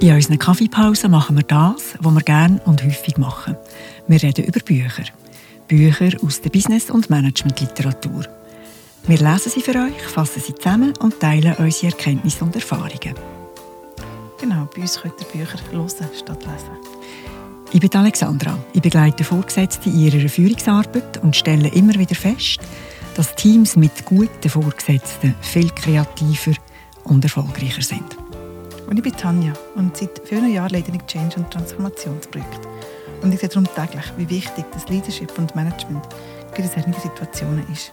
In unseren Kaffeepausen machen wir das, was wir gerne und häufig machen. Wir reden über Bücher. Bücher aus der Business- und Managementliteratur. Wir lesen sie für euch, fassen sie zusammen und teilen unsere Erkenntnisse und Erfahrungen. Genau, bei uns könnt ihr Bücher hören statt lesen. Ich bin Alexandra. Ich begleite Vorgesetzte in ihrer Führungsarbeit und stelle immer wieder fest, dass Teams mit guten Vorgesetzten viel kreativer und erfolgreicher sind. Und ich bin Tanja und seit vielen Jahren leite ich Change- und Transformationsprojekte. Und ich sehe darum täglich, wie wichtig das Leadership und Management in solchen Situationen ist.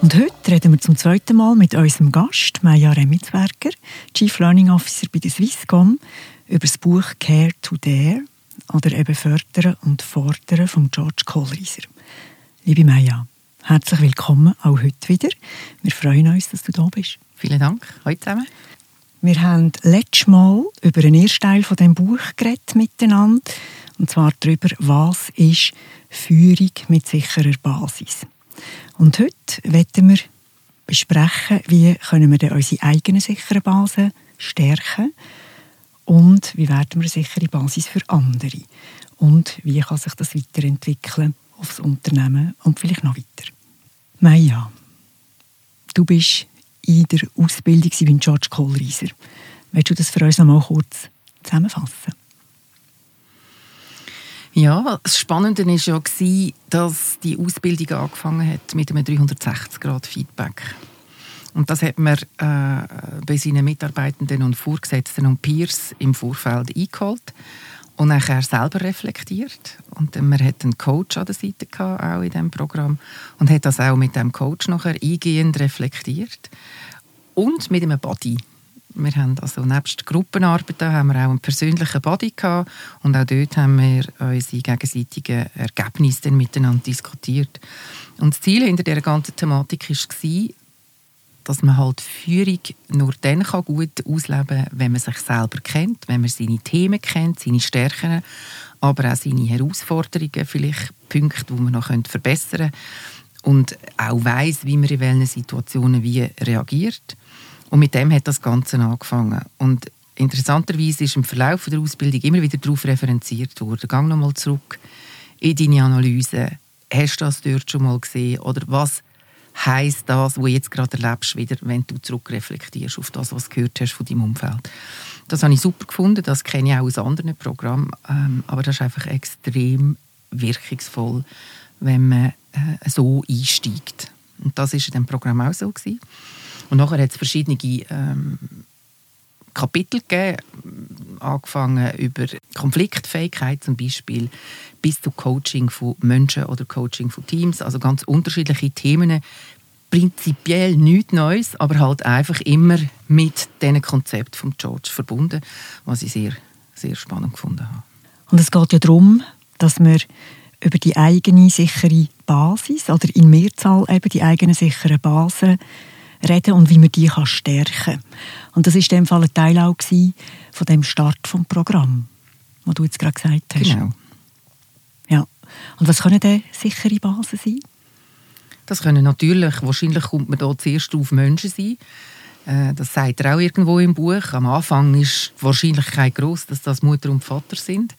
Und heute reden wir zum zweiten Mal mit unserem Gast, Maja Remitzberger, Chief Learning Officer bei der Swisscom, über das Buch Care to Dare oder eben Fördern und Fordern von George Kohlreiser. Liebe Maja, herzlich willkommen auch heute wieder. Wir freuen uns, dass du da bist. Vielen Dank. Heute zusammen. Wir haben letztes Mal über ersten Teil von dem Buch geredet miteinander. Und zwar darüber, was ist Führung mit sicherer Basis. Und heute werden wir besprechen, wie können wir denn unsere eigenen sicheren Basen stärken und wie werden wir eine sichere Basis für andere und wie kann sich das weiterentwickeln aufs Unternehmen und vielleicht noch weiter. Maja, du bist in der Ausbildung bei George Kohlreiser. Willst du das für uns noch mal kurz zusammenfassen? Ja, das Spannende war ja, dass die Ausbildung angefangen hat mit einem 360-Grad-Feedback. Und das hat man äh, bei seinen Mitarbeitenden und Vorgesetzten und Peers im Vorfeld eingeholt und nachher selber reflektiert. Und man hat einen Coach an der Seite gehabt, auch in diesem Programm und hat das auch mit dem Coach nachher eingehend reflektiert und mit einem Body. Wir haben also nebst Gruppenarbeit haben wir auch einen persönlichen Body gehabt und auch dort haben wir unsere gegenseitigen Ergebnisse dann miteinander diskutiert. Und das Ziel hinter dieser ganzen Thematik war, dass man halt Führung nur dann gut ausleben kann, wenn man sich selber kennt, wenn man seine Themen kennt, seine Stärken, aber auch seine Herausforderungen, vielleicht Punkte, die man noch verbessern könnte und auch weiß, wie man in welchen Situationen wie reagiert. Und mit dem hat das Ganze angefangen. Und interessanterweise ist im Verlauf der Ausbildung immer wieder darauf referenziert worden. Gang nochmal zurück in deine Analyse. Hast du das dort schon mal gesehen? Oder was heisst das, was du jetzt gerade erlebst, wieder, wenn du zurückreflektierst auf das, was du gehört hast von deinem Umfeld? Das habe ich super gefunden, das kenne ich auch aus anderen Programmen, ähm, aber das ist einfach extrem wirkungsvoll, wenn man äh, so einsteigt. Und das war in diesem Programm auch so. Gewesen. Und nachher hat es verschiedene ähm, Kapitel gegeben, angefangen über Konfliktfähigkeit zum Beispiel, bis zu Coaching von Menschen oder Coaching von Teams, also ganz unterschiedliche Themen. Prinzipiell nichts Neues, aber halt einfach immer mit diesem Konzept von George verbunden, was ich sehr, sehr spannend gefunden habe. Und es geht ja darum, dass wir über die eigene sichere Basis oder in Mehrzahl eben die eigene sichere Basis reden und wie man die kann stärken kann. Und das war in dem Fall ein Teil auch von dem Start des Programms, was du jetzt gerade gesagt hast. Genau. Ja. Und was können denn sichere Basen sein? Das können natürlich, wahrscheinlich kommt man da zuerst auf Menschen sein. Äh, das sagt er auch irgendwo im Buch. Am Anfang ist die Wahrscheinlichkeit groß, dass das Mutter und Vater sind.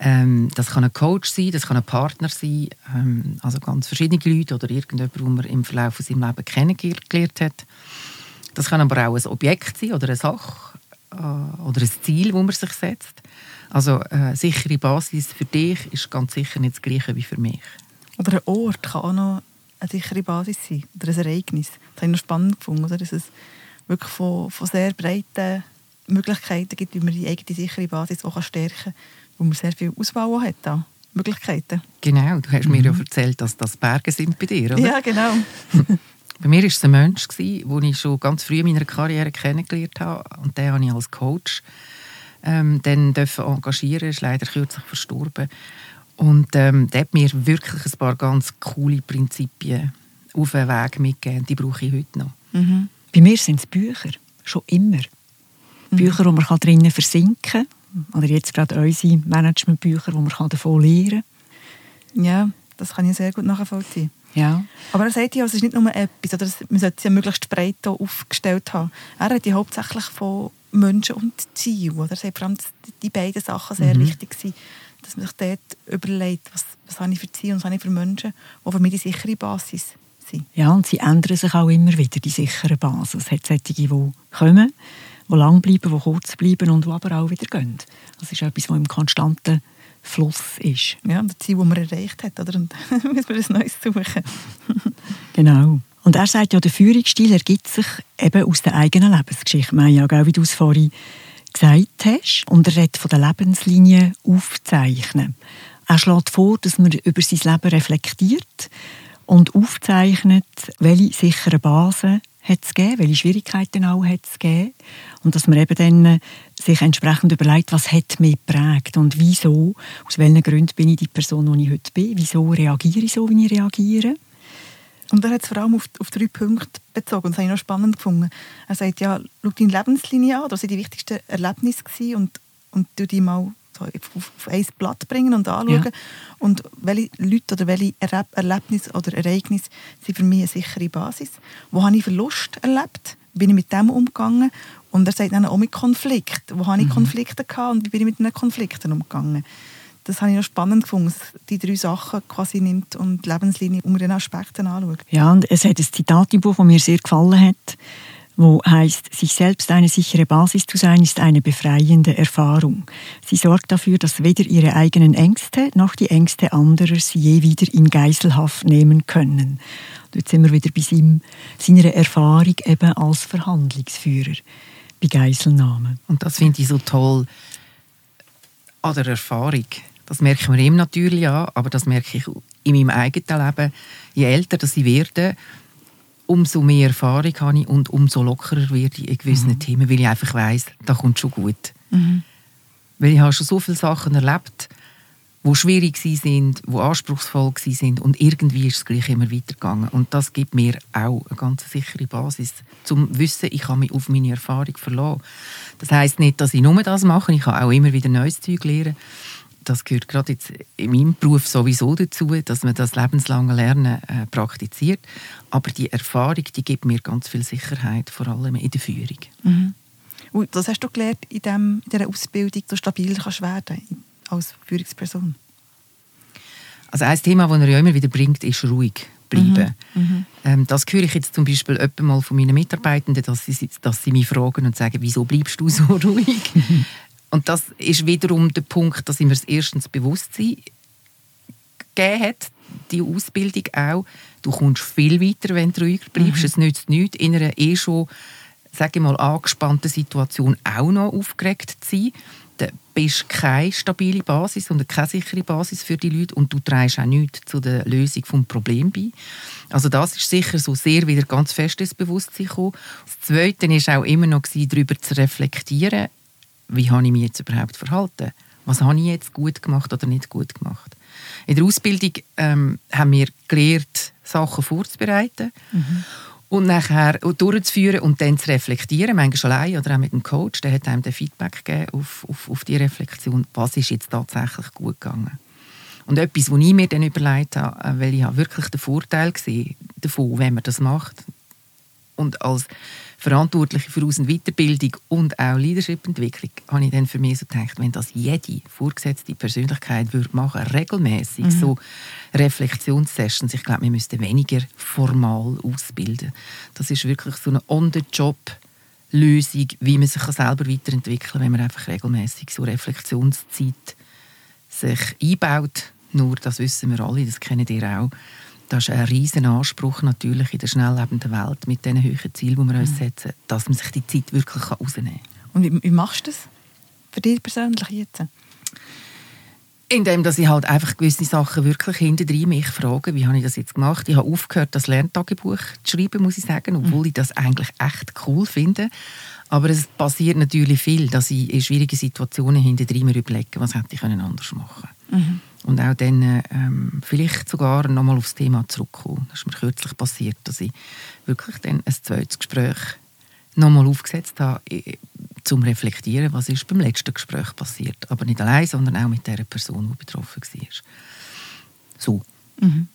Ähm, das kann ein Coach sein, das kann ein Partner sein, ähm, also ganz verschiedene Leute oder irgendjemand, den man im Verlauf von seinem kennengelernt hat. Das kann aber auch ein Objekt sein oder eine Sache äh, oder ein Ziel, das man sich setzt. Also äh, sichere Basis für dich ist ganz sicher nicht das Gleiche wie für mich. Oder ein Ort kann auch noch eine sichere Basis sein oder ein Ereignis. Das habe ich noch spannend gefunden, oder? dass es wirklich von, von sehr breiten Möglichkeiten gibt, wie man die eigene sichere Basis auch stärken kann wo man sehr viel Auswahl hat da. Möglichkeiten. Genau, du hast mhm. mir ja mhm. erzählt, dass das Berge sind bei dir, oder? Ja, genau. bei mir war es ein Mensch, den ich schon ganz früh in meiner Karriere kennengelernt habe. Und den habe ich als Coach ähm, dann engagieren. Er ist leider kürzlich verstorben. Und ähm, der hat mir wirklich ein paar ganz coole Prinzipien auf den Weg mitgegeben. Die brauche ich heute noch. Mhm. Bei mir sind es Bücher, schon immer. Mhm. Bücher, wo man drinnen versinken kann oder jetzt gerade unsere Managementbücher, wo man davon lernen kann. Ja, das kann ich sehr gut nachvollziehen. Ja. Aber er sagt ja, es ist nicht nur etwas, oder man sollte es ja möglichst breit aufgestellt haben. Er hat ja hauptsächlich von Menschen und Zielen. Oder? Er sagt vor allem, dass die beiden Sachen sehr mhm. wichtig sind, dass man sich dort überlegt, was, was habe ich für Ziele und was habe ich für Menschen, die für mich die sichere Basis sind. Ja, und sie ändern sich auch immer wieder, die sichere Basis. Es hat solche, die kommen, die lang bleiben, die kurz bleiben und die aber auch wieder gehen. Das ist etwas, was im konstanten Fluss ist. Ja, das Ziel, das man erreicht hat, oder? Und müssen wir ein neues suchen. genau. Und er sagt ja, der Führungsstil ergibt sich eben aus der eigenen Lebensgeschichte. Maja, wie du es vorhin gesagt hast. Und er redet von der Lebenslinie aufzeichnen. Er schlägt vor, dass man über sein Leben reflektiert und aufzeichnet, welche sicheren Basen hat es gegeben, welche Schwierigkeiten auch hat es gegeben. Und dass man eben dann äh, sich entsprechend überlegt, was hat mich geprägt und wieso, aus welchen Gründen bin ich die Person, die ich heute bin, wieso reagiere ich so, wie ich reagiere. Und er hat es vor allem auf, auf drei Punkte bezogen und das habe ich noch spannend gefunden. Er sagt, ja, schau deine Lebenslinie an, das waren die wichtigsten Erlebnisse und, und du die mal auf, auf ein Blatt bringen und anschauen. Ja. Und welche Leute oder welche Erlebnisse oder Ereignisse sind für mich eine sichere Basis? Wo habe ich Verlust erlebt? Bin ich mit dem umgegangen? Und er sagt dann auch mit Konflikt. Wo habe ich mhm. Konflikte gehabt und wie bin ich mit diesen Konflikten umgegangen? Das habe ich noch spannend gefunden, die drei Sachen quasi nimmt und die Lebenslinie unter den Aspekten anschaut. Ja, und es hat ein Zitat im Buch, das mir sehr gefallen hat wo heißt, sich selbst eine sichere Basis zu sein, ist eine befreiende Erfahrung. Sie sorgt dafür, dass weder ihre eigenen Ängste noch die Ängste anderer sie je wieder in Geiselhaft nehmen können. Dort sind wir wieder bei seiner Erfahrung eben als Verhandlungsführer bei Geiselnahmen. Und das finde ich so toll an der Erfahrung. Das merken wir ihm natürlich an, aber das merke ich in meinem eigenen Leben. Je älter ich werde, umso mehr Erfahrung habe ich und umso lockerer werde ich in gewissen mhm. Themen, weil ich einfach weiss, da kommt schon gut. Mhm. Weil ich habe schon so viele Sachen erlebt, wo schwierig sind, wo anspruchsvoll sind und irgendwie ist es gleich immer weitergegangen. Und das gibt mir auch eine ganz sichere Basis, zum Wissen, ich kann mich auf meine Erfahrung verlassen. Das heißt nicht, dass ich nur das mache, ich kann auch immer wieder neues Zeug lernen das gehört gerade jetzt in meinem Beruf sowieso dazu, dass man das lebenslange Lernen äh, praktiziert. Aber die Erfahrung, die gibt mir ganz viel Sicherheit, vor allem in der Führung. Mhm. Und was hast du gelernt in, dem, in dieser Ausbildung, dass du stabil kannst werden als Führungsperson? Also ein Thema, das er ja immer wieder bringt, ist ruhig bleiben. Mhm. Mhm. Ähm, das höre ich jetzt zum Beispiel mal von meinen Mitarbeitenden, dass sie, dass sie mich fragen und sagen, wieso bleibst du so ruhig? Und das ist wiederum der Punkt, dass ihm das erstens Bewusstsein gegeben hat, die Ausbildung auch. Du kommst viel weiter, wenn du ruhig bleibst. Mhm. Es nützt nichts, in einer eh schon sage ich mal, angespannten Situation auch noch aufgeregt zu sein. Du bist keine stabile Basis und keine sichere Basis für die Leute und du trägst auch nichts zu der Lösung des Problems bei. Also das ist sicher so sehr wieder ganz fest ins Bewusstsein gekommen. Das Zweite war auch immer noch, darüber zu reflektieren, wie habe ich mich jetzt überhaupt verhalten? Was habe ich jetzt gut gemacht oder nicht gut gemacht? In der Ausbildung ähm, haben wir gelernt, Sachen vorzubereiten mhm. und nachher durchzuführen und dann zu reflektieren, manchmal allein oder auch mit dem Coach, der hat einem den Feedback gegeben auf, auf, auf die Reflexion, was ist jetzt tatsächlich gut gegangen. Und etwas, was ich mir dann überlegt habe, äh, weil ich habe wirklich den Vorteil gesehen davon, wenn man das macht und als Verantwortliche für Aus- und Weiterbildung und auch Leadership-Entwicklung, habe ich dann für mich so gedacht, wenn das jede vorgesetzte Persönlichkeit würde machen, regelmäßig mhm. so Reflexionssessions, ich glaube, wir müssten weniger formal ausbilden. Das ist wirklich so eine On-the-Job Lösung, wie man sich selber weiterentwickeln kann, wenn man einfach regelmäßig so Reflexionszeit sich einbaut. Nur, das wissen wir alle, das kennen ihr auch das ist ein riesen Anspruch natürlich in der schnelllebenden Welt mit den hohen Zielen, die wir uns mhm. setzen, dass man sich die Zeit wirklich rausnehmen kann. Und wie, wie machst du das für dich persönlich jetzt? Indem dass ich halt einfach gewisse Sachen wirklich hinterher mich frage, wie habe ich das jetzt gemacht? Ich habe aufgehört, das Lerntagebuch zu schreiben, muss ich sagen, obwohl mhm. ich das eigentlich echt cool finde. Aber es passiert natürlich viel, dass ich in schwierigen Situationen hinterher mir überlege, was hätte ich anders machen können. Mhm. Und auch dann ähm, vielleicht sogar nochmal aufs Thema zurückkommen. Das ist mir kürzlich passiert, dass ich wirklich dann ein zweites Gespräch nochmal aufgesetzt habe, zum Reflektieren, was ist beim letzten Gespräch passiert. Aber nicht allein, sondern auch mit der Person, die betroffen war. So. Mhm.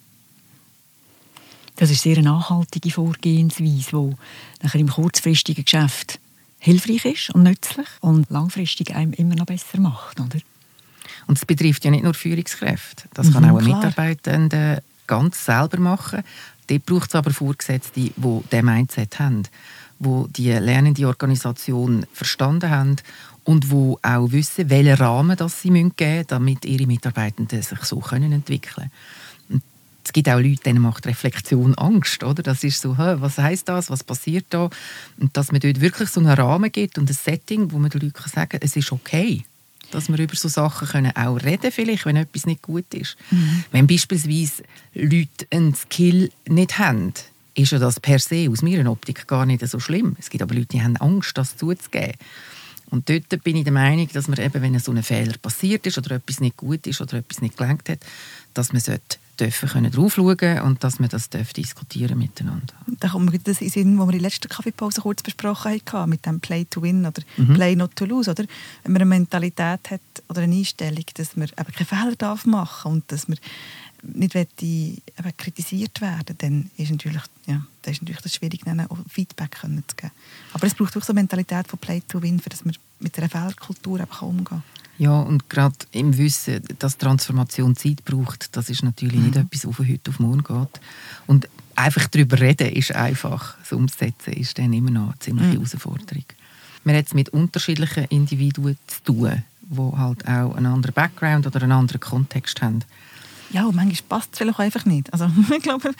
Das ist sehr eine nachhaltige Vorgehensweise, die nachher im kurzfristigen Geschäft hilfreich ist und nützlich und langfristig einem immer noch besser macht, oder? Und es betrifft ja nicht nur Führungskräfte. Das mhm, kann auch ein Mitarbeitender ganz selber machen. Dort braucht es aber Vorgesetzte, die diesen Mindset haben, die die lernende Organisation verstanden haben und die auch wissen, welchen Rahmen das sie geben müssen, damit ihre Mitarbeitenden sich so können entwickeln können. Es gibt auch Leute, denen macht Reflexion Angst. Oder? Das ist so, was heißt das, was passiert da? Und dass man dort wirklich so einen Rahmen gibt und ein Setting, wo man den Leuten sagen kann, es ist okay dass wir über so Sachen können auch reden vielleicht, wenn etwas nicht gut ist. Mhm. Wenn beispielsweise Leute einen Skill nicht haben, ist ja das per se aus meiner Optik gar nicht so schlimm. Es gibt aber Leute, die haben Angst, das zuzugeben. Und dort bin ich der Meinung, dass man eben, wenn so ein Fehler passiert ist oder etwas nicht gut ist oder etwas nicht gelangt hat, dass man sollte dürfen können drauf schauen und dass wir das dürfen diskutieren miteinander. Da kommt mir das in Sinn, was wir in der letzten Kaffeepause kurz besprochen haben, mit dem Play to Win oder mhm. Play not to lose. Oder? Wenn man eine Mentalität hat oder eine Einstellung, dass man eben keine Fehler darf machen und dass man nicht eben kritisiert werden dann ist natürlich, ja, dann ist natürlich das schwierig, dann auch Feedback können zu geben. Aber es braucht auch so eine Mentalität von Play to Win, für dass man mit einer Fehlerkultur umgehen kann. Ja, und gerade im Wissen, dass Transformation Zeit braucht, das ist natürlich mhm. nicht etwas, was von heute auf morgen geht. Und einfach darüber reden ist einfach, das Umsetzen ist dann immer noch eine ziemliche mhm. Herausforderung. Man hat es mit unterschiedlichen Individuen zu tun, die halt auch einen anderen Background oder einen anderen Kontext haben. Ja, und manchmal passt es vielleicht einfach nicht. Also ich glaube,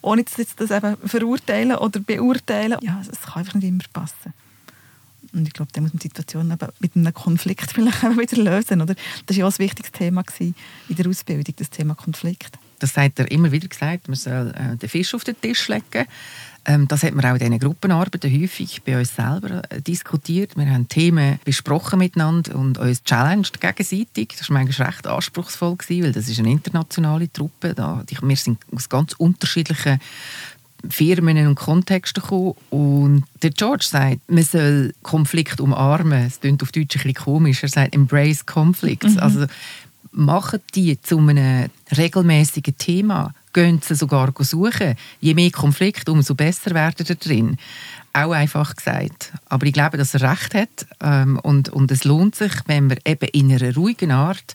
ohne das jetzt das eben verurteilen oder beurteilen, ja, es kann einfach nicht immer passen. Und ich glaube, da muss man die Situation mit einem Konflikt vielleicht auch wieder lösen. Oder? Das war ja auch ein wichtiges Thema in der Ausbildung, das Thema Konflikt. Das hat er immer wieder gesagt, man soll äh, den Fisch auf den Tisch legen. Ähm, das hat man auch in diesen Gruppenarbeiten häufig bei uns selber äh, diskutiert. Wir haben Themen besprochen miteinander und uns challenged gegenseitig. Das war manchmal recht anspruchsvoll, weil das ist eine internationale Truppe. Wir sind aus ganz unterschiedlichen Firmen und Kontexten kommen. Und der George sagt, man soll Konflikt umarmen. Es klingt auf Deutsch ein bisschen komisch. Er sagt, embrace conflicts. Mhm. Also machen die zu einem regelmäßigen Thema. Gehen sie sogar suchen. Je mehr Konflikt, umso besser werden da drin. Auch einfach gesagt. Aber ich glaube, dass er recht hat. Ähm, und, und es lohnt sich, wenn man eben in einer ruhigen Art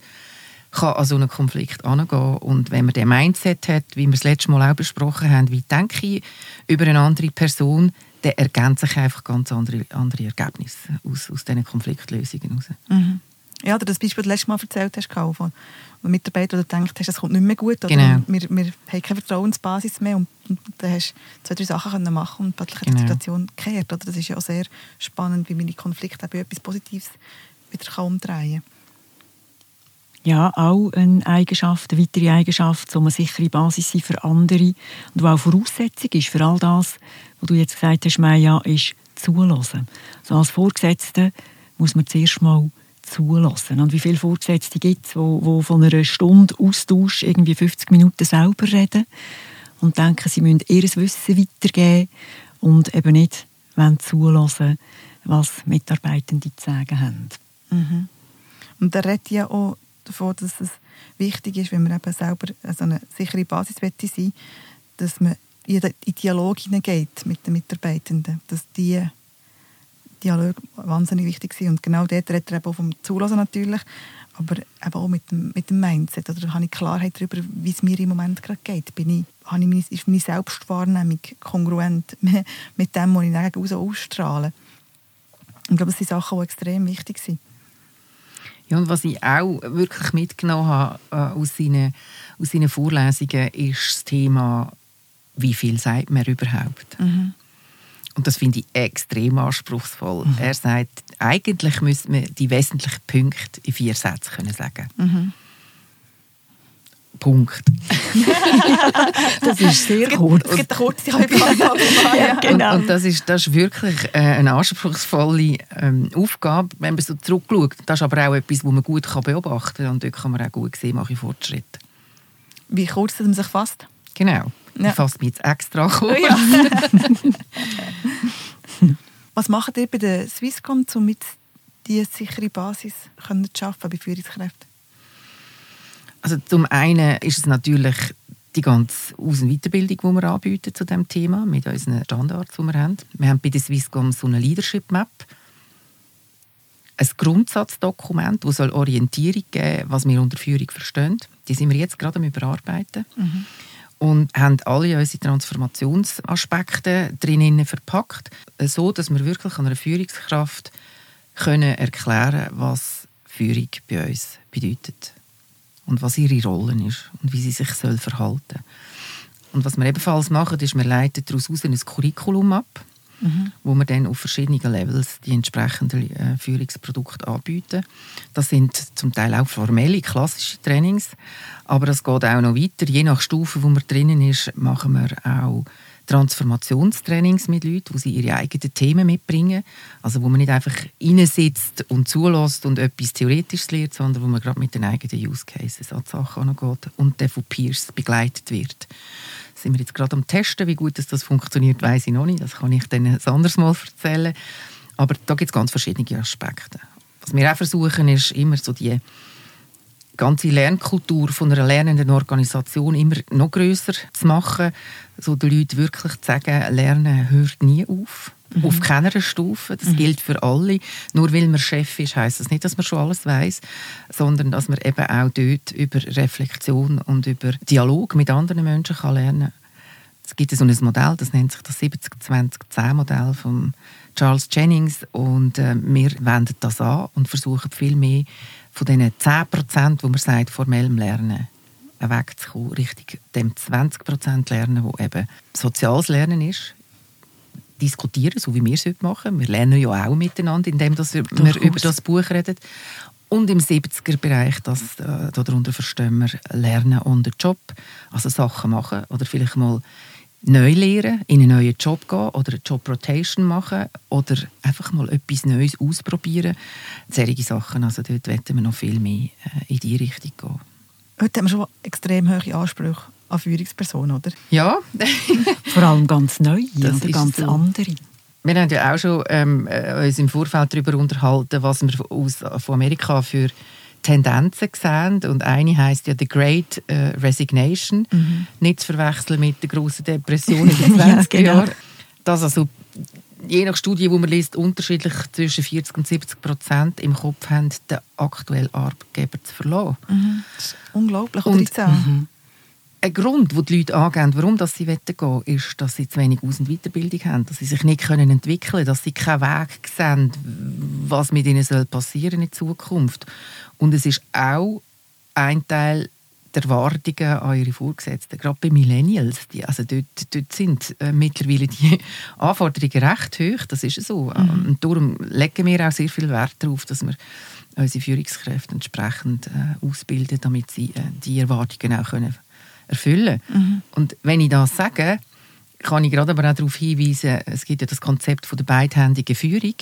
kann an so einen Konflikt angehen. Und wenn man den Mindset hat, wie wir es letztes Mal auch besprochen haben, wie denke ich über eine andere Person, dann ergänzen sich einfach ganz andere, andere Ergebnisse aus, aus diesen Konfliktlösungen heraus. Mhm. Ja, oder das Beispiel, das du letztes Mal erzählt hast, von einem Mitarbeiter, der denkt, es kommt nicht mehr gut, oder genau. wir, wir haben keine Vertrauensbasis mehr und, und dann hast du zwei, drei Sachen können machen und plötzlich genau. die Situation gekehrt. Oder? Das ist ja auch sehr spannend, wie man die Konflikte bei etwas Positives wieder umdrehen kann ja auch eine Eigenschaft, eine weitere Eigenschaft, so eine sichere Basis sein für andere und auch Voraussetzung ist für all das, was du jetzt gesagt hast, Maya, ist zulassen. So als Vorgesetzte muss man zuerst mal zulassen. Und wie viele Vorgesetzte gibt es, die, von einer Stunde Austausch irgendwie 50 Minuten selber reden und denken, sie müssen ihr Wissen weitergeben und eben nicht zulassen, was Mitarbeitende zu sagen haben. Mhm. Und da redet ja auch davon, dass es wichtig ist, wenn man eben selber so eine sichere Basis sein dass man in den Dialog hineingeht mit den Mitarbeitenden, dass die Dialog wahnsinnig wichtig sind. Und genau dort redet er eben auch vom Zulassen natürlich, aber eben auch mit dem, mit dem Mindset. Oder habe ich Klarheit darüber, wie es mir im Moment gerade geht? Bin ich, habe ich meine, ist meine Selbstwahrnehmung kongruent mit dem, was ich dann ausstrahle? Ich glaube, das sind Sachen, die extrem wichtig sind. Ja, und was ich auch wirklich mitgenommen habe äh, aus, seinen, aus seinen Vorlesungen, ist das Thema, wie viel sagt man überhaupt? Mhm. Und das finde ich extrem anspruchsvoll. Mhm. Er sagt, eigentlich müsste man die wesentlichen Punkte in vier Sätzen können sagen mhm. Punkt. das ist sehr kurz. Es gibt eine kurze ja, genau. und, und das, ist, das ist wirklich äh, eine anspruchsvolle ähm, Aufgabe, wenn man so zurückschaut. Das ist aber auch etwas, das man gut kann beobachten kann. Und dort kann man auch gut sehen, mache ich Fortschritte. Wie kurz man sich fasst? Genau. Ja. Ich fasse mich jetzt extra kurz. Ja. Was macht ihr bei der Swisscom, um mit diese sichere Basis zu schaffen bei Führungskräften? Also zum einen ist es natürlich die ganze Aus- und Weiterbildung, die wir anbieten zu diesem Thema, mit unseren Standards, die wir haben. Wir haben bei der Swisscom so eine Leadership Map, ein Grundsatzdokument, das soll Orientierung geben was wir unter Führung verstehen. Die sind wir jetzt gerade am Überarbeiten. Mhm. Und haben alle unsere Transformationsaspekte drinnen verpackt, so dass wir wirklich einer Führungskraft können erklären was Führung bei uns bedeutet und was ihre Rolle ist und wie sie sich soll verhalten Und was wir ebenfalls machen, ist, wir leiten daraus ein Curriculum ab, mhm. wo wir dann auf verschiedenen Levels die entsprechenden äh, Führungsprodukte anbieten. Das sind zum Teil auch formelle, klassische Trainings, aber das geht auch noch weiter. Je nach Stufe, wo man drinnen ist, machen wir auch Transformationstrainings mit Leuten, wo sie ihre eigenen Themen mitbringen. Also wo man nicht einfach sitzt und zulässt und etwas Theoretisches lernt, sondern wo man gerade mit den eigenen Use Cases an die Sachen angeht und dann von Peers begleitet wird. Sind wir jetzt gerade am Testen, wie gut das funktioniert, weiß ich noch nicht. Das kann ich dann ein anderes Mal erzählen. Aber da gibt es ganz verschiedene Aspekte. Was wir auch versuchen, ist immer so die ganze Lernkultur von einer lernenden Organisation immer noch größer zu machen, so den Leuten wirklich zu sagen, Lernen hört nie auf. Mhm. Auf keiner Stufe. Das mhm. gilt für alle. Nur weil man Chef ist, heißt das nicht, dass man schon alles weiß, sondern dass man eben auch dort über Reflexion und über Dialog mit anderen Menschen kann lernen kann. Es gibt so ein Modell, das nennt sich das 70-20-10-Modell von Charles Jennings und äh, wir wenden das an und versuchen viel mehr von diesen 10 Prozent, wo man sagt, formellem Lernen, wegzukommen, richtig dem 20 Prozent Lernen, wo eben soziales Lernen ist, diskutieren, so wie wir es heute machen. Wir lernen ja auch miteinander, indem wir Durchaus. über das Buch reden. Und im 70er-Bereich, das, äh, darunter verstehen wir Lernen und den Job, also Sachen machen oder vielleicht mal neu lernen, in einen neuen Job gehen oder eine Job-Rotation machen oder einfach mal etwas Neues ausprobieren. Solche Sachen, also dort wollen wir noch viel mehr äh, in diese Richtung gehen. Heute haben wir schon extrem hohe Ansprüche an Führungspersonen, oder? Ja. Vor allem ganz neue das oder ganz so. andere. Wir haben ja auch schon ähm, äh, uns im Vorfeld darüber unterhalten, was wir aus, von Amerika für Tendenzen sehen. Und eine heißt ja The Great äh, Resignation, mhm. nicht zu verwechseln mit der großen Depression in den 20er ja, genau. Jahren. Das also je nach Studie, die man liest, unterschiedlich zwischen 40 und 70 Prozent im Kopf haben, den aktuellen Arbeitgeber zu verlassen. Mhm. Das ist unglaublich, oder und, mhm. Ein Grund, den die Leute angeben, warum sie gehen wollen, ist, dass sie zu wenig Aus- und Weiterbildung haben, dass sie sich nicht entwickeln können, dass sie keinen Weg sehen, was mit ihnen passieren in Zukunft. Und es ist auch ein Teil der Erwartungen an ihre Vorgesetzten, gerade bei Millennials, die, also dort, dort sind äh, mittlerweile die Anforderungen recht hoch, das ist so. Mhm. Und darum legen wir auch sehr viel Wert darauf, dass wir unsere Führungskräfte entsprechend äh, ausbilden, damit sie äh, die Erwartungen auch können erfüllen. Mhm. Und wenn ich das sage, kann ich gerade aber auch darauf hinweisen, es gibt ja das Konzept von der beidhändigen Führung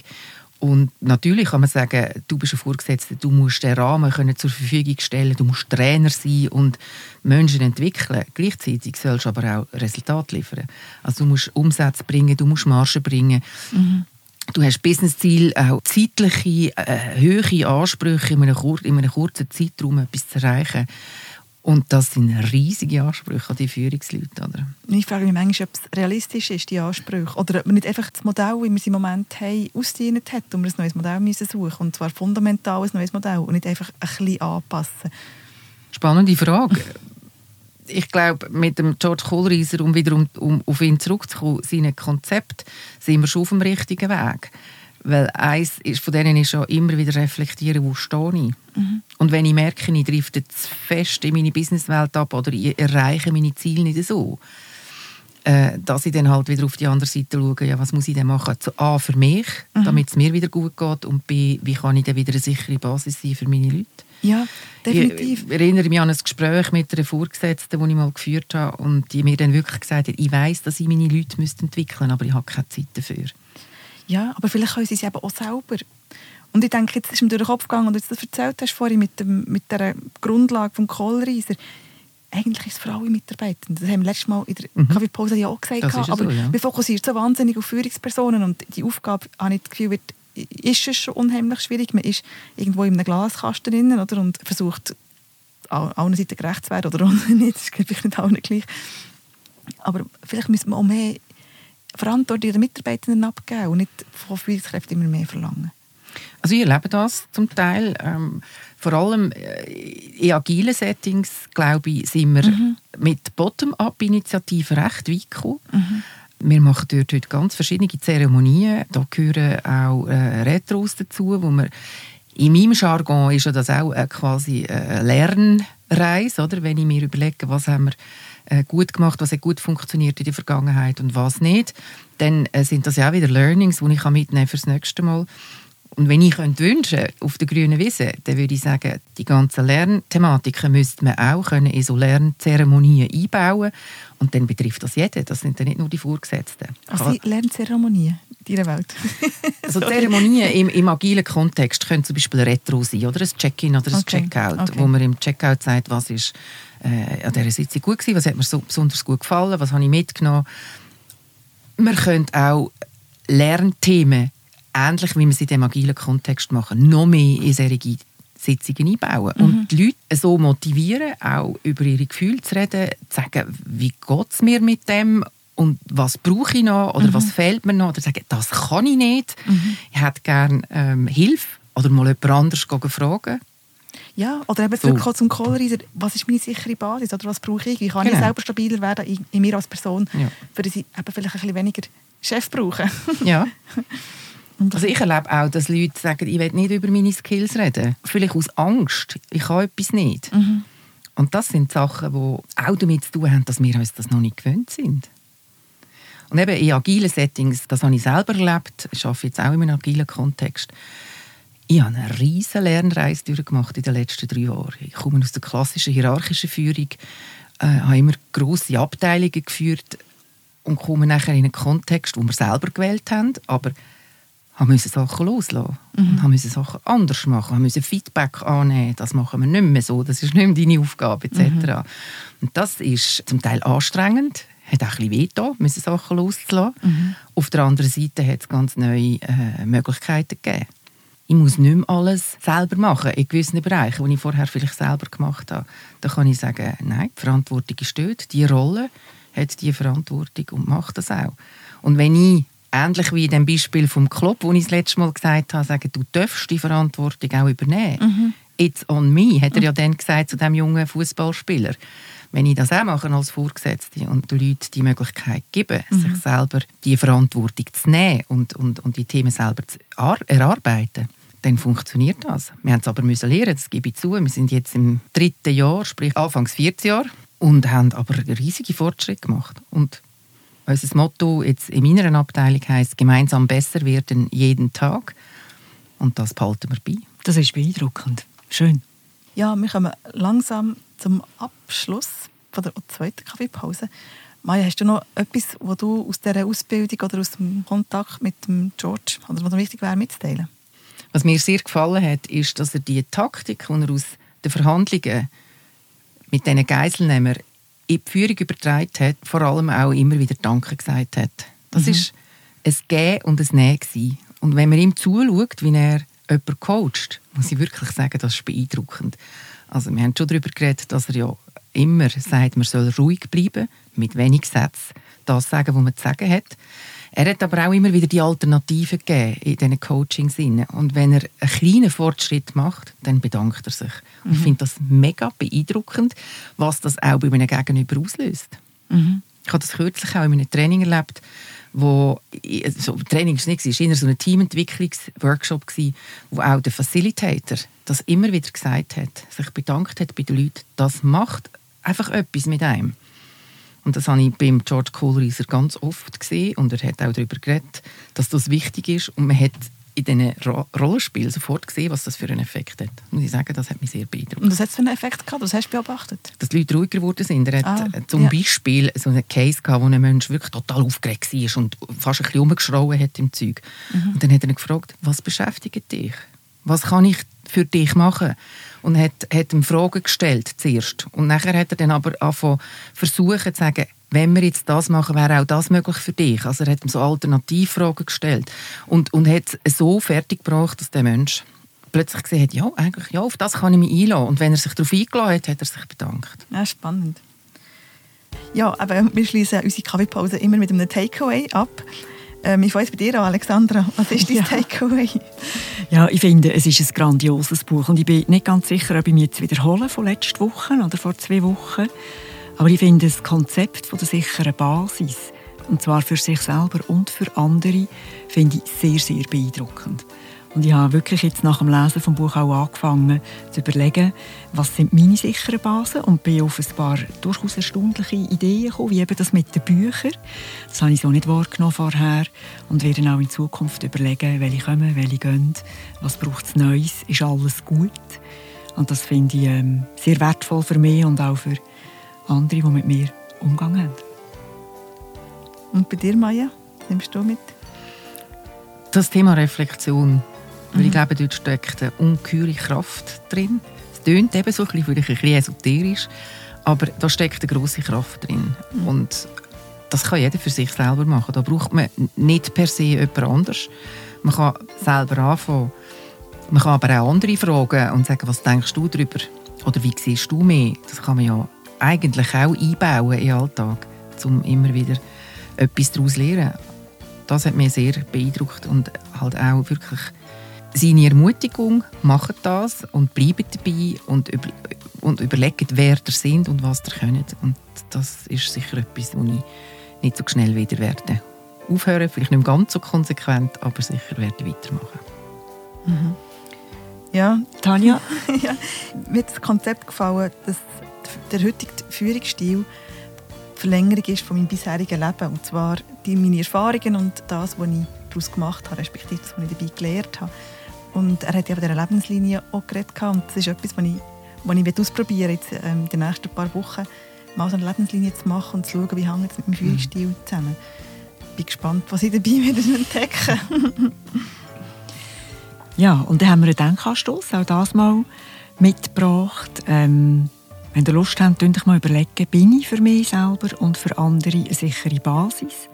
und natürlich kann man sagen, du bist ein Vorgesetzter, du musst den Rahmen können zur Verfügung stellen, du musst Trainer sein und Menschen entwickeln. Gleichzeitig sollst du aber auch Resultate liefern. Also du musst Umsätze bringen, du musst Margen bringen. Mhm. Du hast Businessziel, auch zeitliche, äh, hohe Ansprüche in einem, in einem kurzen Zeitraum etwas zu erreichen. Und das sind riesige Ansprüche an die Führungsleute. Oder? Ich frage mich manchmal, ob es realistisch ist, die Ansprüche. Oder ob man nicht einfach das Modell, wie wir es im Moment haben, ausgedient hat und wir ein neues Modell müssen suchen Und zwar fundamental ein neues Modell und nicht einfach ein bisschen anpassen. Spannende Frage. ich glaube, mit dem George Kohlreiser, um wieder um, um auf ihn zurückzukommen, seinem Konzept, sind wir schon auf dem richtigen Weg. Weil eins ist, von denen ist ja immer wieder reflektieren, wo stehe ich. Mhm. Und wenn ich merke, ich drifte zu fest in meine Businesswelt ab oder ich erreiche meine Ziele nicht so, äh, dass ich dann halt wieder auf die andere Seite schaue, ja, was muss ich denn machen? So, A, für mich, mhm. damit es mir wieder gut geht und B, wie kann ich dann wieder eine sichere Basis sein für meine Leute? Ja, definitiv. Ich erinnere mich an ein Gespräch mit einer Vorgesetzten, das ich mal geführt habe und die mir dann wirklich gesagt hat, ich weiß, dass ich meine Leute entwickeln müsste, aber ich habe keine Zeit dafür. Ja, aber vielleicht können sie es eben auch selber. Und ich denke, jetzt ist mir durch den Kopf gegangen, und du das erzählt hast vorhin mit, dem, mit der Grundlage des Kohlreiser, eigentlich ist es für alle Mitarbeitenden. Das haben wir letztes Mal in der mhm. Kaffeepause ja auch gesagt. aber so, ja. wir fokussieren so wahnsinnig auf Führungspersonen und die Aufgabe, habe ich das Gefühl, wird, ist es schon unheimlich schwierig. Man ist irgendwo in einem Glaskasten drin, oder, und versucht allen Seiten gerecht zu werden oder nicht, das ist vielleicht nicht allen gleich. Aber vielleicht müssen wir auch mehr Verantwortung den Mitarbeitenden abgeben und nicht von Führungskräften immer mehr verlangen. Also ich erlebe das zum Teil. Ähm, vor allem äh, in agilen Settings, glaube ich, sind wir mhm. mit Bottom-up-Initiativen recht weit gekommen. Mhm. Wir machen dort heute ganz verschiedene Zeremonien. Da gehören auch äh, Retros dazu, wo wir in meinem Jargon ist ja das auch äh, quasi eine Lernreise, oder? wenn ich mir überlege, was haben wir äh, gut gemacht, was hat gut funktioniert in der Vergangenheit und was nicht, dann äh, sind das ja auch wieder Learnings, die ich mitnehmen für das nächste Mal. Und wenn ich könnte wünschen auf der grünen Wiese, dann würde ich sagen, die ganzen Lernthematiken müsste man auch können in so Lernzeremonien einbauen und dann betrifft das jeden. Das sind dann nicht nur die Vorgesetzten. Also Lernzeremonien in deiner Welt? also Zeremonien im, im, agilen Kontext können zum Beispiel Retro sein oder ein Check-in oder ein okay. Check-out, okay. wo man im Check-out sagt, was ist äh, an dieser Sitzung gut gewesen, was hat mir so besonders gut gefallen, was habe ich mitgenommen. Man könnte auch Lernthemen ähnlich wie wir es in dem agilen Kontext machen, noch mehr in solche Sitzungen einbauen. Mhm. Und die Leute so motivieren, auch über ihre Gefühle zu reden, zu sagen, wie geht es mir mit dem und was brauche ich noch oder mhm. was fehlt mir noch oder sagen, das kann ich nicht, mhm. ich hätte gerne ähm, Hilfe oder mal jemand anderes fragen. Ja, oder eben so. zurück zum Callreiser, was ist meine sichere Basis oder was brauche ich? Wie kann genau. ich selber stabiler werden in, in mir als Person, ja. für dass ich eben vielleicht ein bisschen weniger Chef brauche. ja. Also ich erlebe auch, dass Leute sagen, ich will nicht über meine Skills reden. Vielleicht aus Angst, ich kann etwas nicht. Mhm. Und das sind Sachen, die auch damit zu tun haben, dass wir uns das noch nicht gewöhnt sind. Und eben in agilen Settings, das habe ich selber erlebt, ich arbeite jetzt auch in einem agilen Kontext, ich habe eine riesige Lernreise durchgemacht in den letzten drei Jahren. Ich komme aus der klassischen hierarchischen Führung, äh, habe immer grosse Abteilungen geführt und komme nachher in einen Kontext, wo wir selber gewählt haben, aber haben müssen Sachen loslassen mhm. haben müssen Sachen anders machen, haben müssen Feedback annehmen. Das machen wir nicht mehr so, das ist nicht mehr deine Aufgabe etc. Mhm. Und das ist zum Teil anstrengend, hat auch ein bisschen wehgetan, müssen Sachen loszulassen. Mhm. Auf der anderen Seite hat es ganz neue äh, Möglichkeiten gegeben. Ich muss nicht mehr alles selber machen, in gewissen Bereichen, die ich vorher vielleicht selber gemacht habe. Da kann ich sagen, nein, die Verantwortung ist dort, die Rolle hat die Verantwortung und macht das auch. Und wenn ich ähnlich wie in dem Beispiel vom Club, wo ich das letzte Mal gesagt habe, sagen, du darfst die Verantwortung auch übernehmen. Mhm. It's on me, hat er ja dann gesagt zu dem jungen Fußballspieler. Wenn ich das auch mache als Vorgesetzte und den Leuten die Möglichkeit gebe, mhm. sich selber die Verantwortung zu nehmen und, und, und die Themen selber zu erarbeiten, dann funktioniert das. Wir haben es aber müssen lernen, das gebe ich zu. Wir sind jetzt im dritten Jahr, sprich Anfangs 40 Jahr und haben aber riesige Fortschritte gemacht. Und unser Motto jetzt in meiner Abteilung heißt gemeinsam besser werden jeden Tag. Und das behalten wir bei. Das ist beeindruckend. Schön. Ja, wir kommen langsam zum Abschluss von der zweiten Kaffeepause. Maja, hast du noch etwas, was du aus dieser Ausbildung oder aus dem Kontakt mit dem George oder was wichtig wäre mitzuteilen? Was mir sehr gefallen hat, ist, dass er die Taktik, die er aus den Verhandlungen mit diesen Geiselnehmern in die Führung übertragen hat, vor allem auch immer wieder Danke gesagt hat. Das mhm. ist ein Gehen und ein Nehmen. Und wenn man ihm zuschaut, wie er jemanden coacht, muss ich wirklich sagen, das ist beeindruckend. Also wir haben schon darüber geredet, dass er ja immer sagt, man soll ruhig bleiben, mit wenig Sätzen, das sagen, was man zu sagen hat. Er hat aber auch immer wieder die Alternativen gegeben in diesen Coachings. Und wenn er einen kleinen Fortschritt macht, dann bedankt er sich. Mhm. Ich finde das mega beeindruckend, was das auch bei einem Gegenüber auslöst. Mhm. Ich habe das kürzlich auch in einem Training erlebt, wo so, Training war nicht, es war eher so ein Teamentwicklungsworkshop, wo auch der Facilitator das immer wieder gesagt hat, sich bedankt hat bei den Leuten, das macht einfach etwas mit einem. Und das habe ich beim George Kohlreiser ganz oft gesehen und er hat auch darüber geredet, dass das wichtig ist und man hat in diesen Ro Rollenspielen sofort gesehen, was das für einen Effekt hat. Muss ich sagen, das hat mich sehr beeindruckt. Und was hat es für einen Effekt gehabt? Was hast du beobachtet? Dass die Leute ruhiger geworden sind. Er hat ah, zum ja. Beispiel so einen Case gehabt, wo ein Mensch wirklich total aufgeregt war und fast ein bisschen umgeschrauen hat im Zeug. Mhm. Und dann hat er ihn gefragt, was beschäftigt dich? Was kann ich für dich machen? Und hat, hat ihm Fragen gestellt zuerst. Und nachher hat er dann aber angefangen zu sagen, wenn wir jetzt das machen, wäre auch das möglich für dich. Also er hat ihm so Alternativfragen gestellt und, und hat so fertig gebracht, dass der Mensch plötzlich gesehen hat, ja, eigentlich, ja, auf das kann ich mich einladen. Und wenn er sich darauf eingeladen hat, hat er sich bedankt. Ja, spannend. Ja, aber wir schließen unsere Kaffeepause immer mit einem Takeaway ab. Ähm, ich fange bei dir an, Alexandra. Was ist dein ja. Takeaway? Ja, ich finde, es ist ein grandioses Buch. Und ich bin nicht ganz sicher, ob ich mich jetzt wiederhole von letzten Wochen oder vor zwei Wochen. Aber ich finde das Konzept von der sicheren Basis, und zwar für sich selber und für andere, finde ich sehr, sehr beeindruckend. Und ich habe wirklich jetzt nach dem Lesen vom Buch auch angefangen zu überlegen, was sind meine sicheren Basen und bin auf ein paar durchaus erstaunliche Ideen gekommen, wie eben das mit den Büchern. Das habe ich so nicht wahrgenommen vorher und werde auch in Zukunft überlegen, welche kommen, welche gehen, was braucht es Neues, ist alles gut. Und das finde ich ähm, sehr wertvoll für mich und auch für andere, die mit mir umgegangen haben. Und bei dir, Maya, nimmst du mit? Das Thema Reflexion weil ich mhm. glaube, dort steckt eine ungeheure Kraft drin. Es tönt eben so ein bisschen, ein bisschen esoterisch, aber da steckt eine grosse Kraft drin. Mhm. Und das kann jeder für sich selber machen. Da braucht man nicht per se jemand anders. Man kann selber anfangen. Man kann aber auch andere fragen und sagen, was denkst du darüber? Oder wie siehst du mich? Das kann man ja eigentlich auch einbauen in den Alltag, um immer wieder etwas daraus zu lernen. Das hat mich sehr beeindruckt und halt auch wirklich seine Ermutigung, macht das und bleibt dabei und, über, und überlegt, wer ihr sind und was ihr könnt. Und das ist sicher etwas, wo ich nicht so schnell wieder werde aufhören, vielleicht nicht ganz so konsequent, aber sicher werde weitermachen. Mhm. Ja, Tanja, ja, mir hat das Konzept gefallen, dass der heutige Führungsstil Verlängerung ist von meinem bisherigen Leben. Und zwar die, meine Erfahrungen und das, was ich daraus gemacht habe, respektive das, was ich dabei gelernt habe. Und er hat ja von dieser Lebenslinie auch geredet. Und das ist etwas, was ich, was ich ausprobieren jetzt ähm, in den nächsten paar Wochen, mal so eine Lebenslinie zu machen und zu schauen, wie hängt es mit meinem Führungsstil mhm. zusammen. Ich bin gespannt, was ich dabei wieder entdecken Ja, und dann haben wir einen Denkanstoss, auch das mal mitgebracht. Ähm, wenn ihr Lust habt, könnt euch mal überlegen, bin ich für mich selber und für andere eine sichere Basis?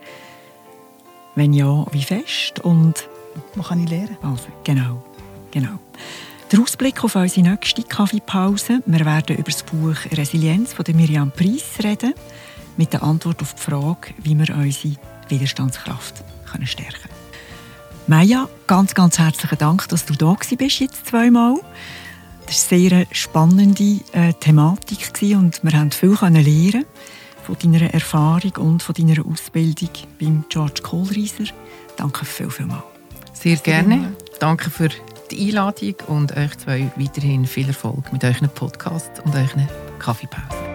Wenn ja, wie fest? Und was kann ich lernen? Also, genau. Genau. Der Ausblick auf unsere nächste Kaffeepause. Wir werden über das Buch Resilienz von Miriam Preis reden, mit der Antwort auf die Frage, wie wir unsere Widerstandskraft können stärken können. Maja, ganz, ganz herzlichen Dank, dass du da bist jetzt zweimal. Das war eine sehr spannende äh, Thematik und wir haben viel lernen von deiner Erfahrung und von deiner Ausbildung beim George Kohlreiser. Danke viel, viel mal. Sehr gerne. Danke für die Einladung und euch zwei weiterhin viel Erfolg mit euren Podcast und euren Kaffeepause.